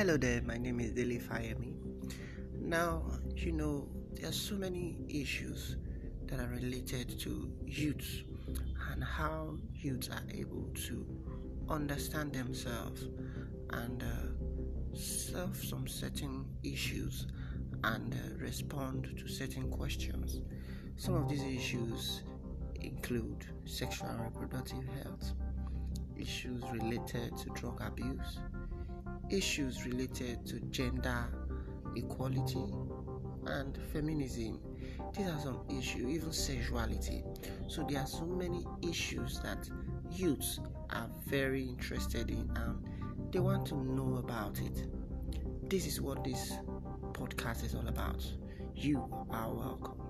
Hello there, my name is Dele Fayemi. Now, you know, there are so many issues that are related to youth and how youths are able to understand themselves and uh, solve some certain issues and uh, respond to certain questions. Some of these issues include sexual and reproductive health, issues related to drug abuse, issues related to gender equality and feminism. These are some issues, even sexuality. So there are so many issues that youths are very interested in and they want to know about it. This is what this podcast is all about. You are welcome.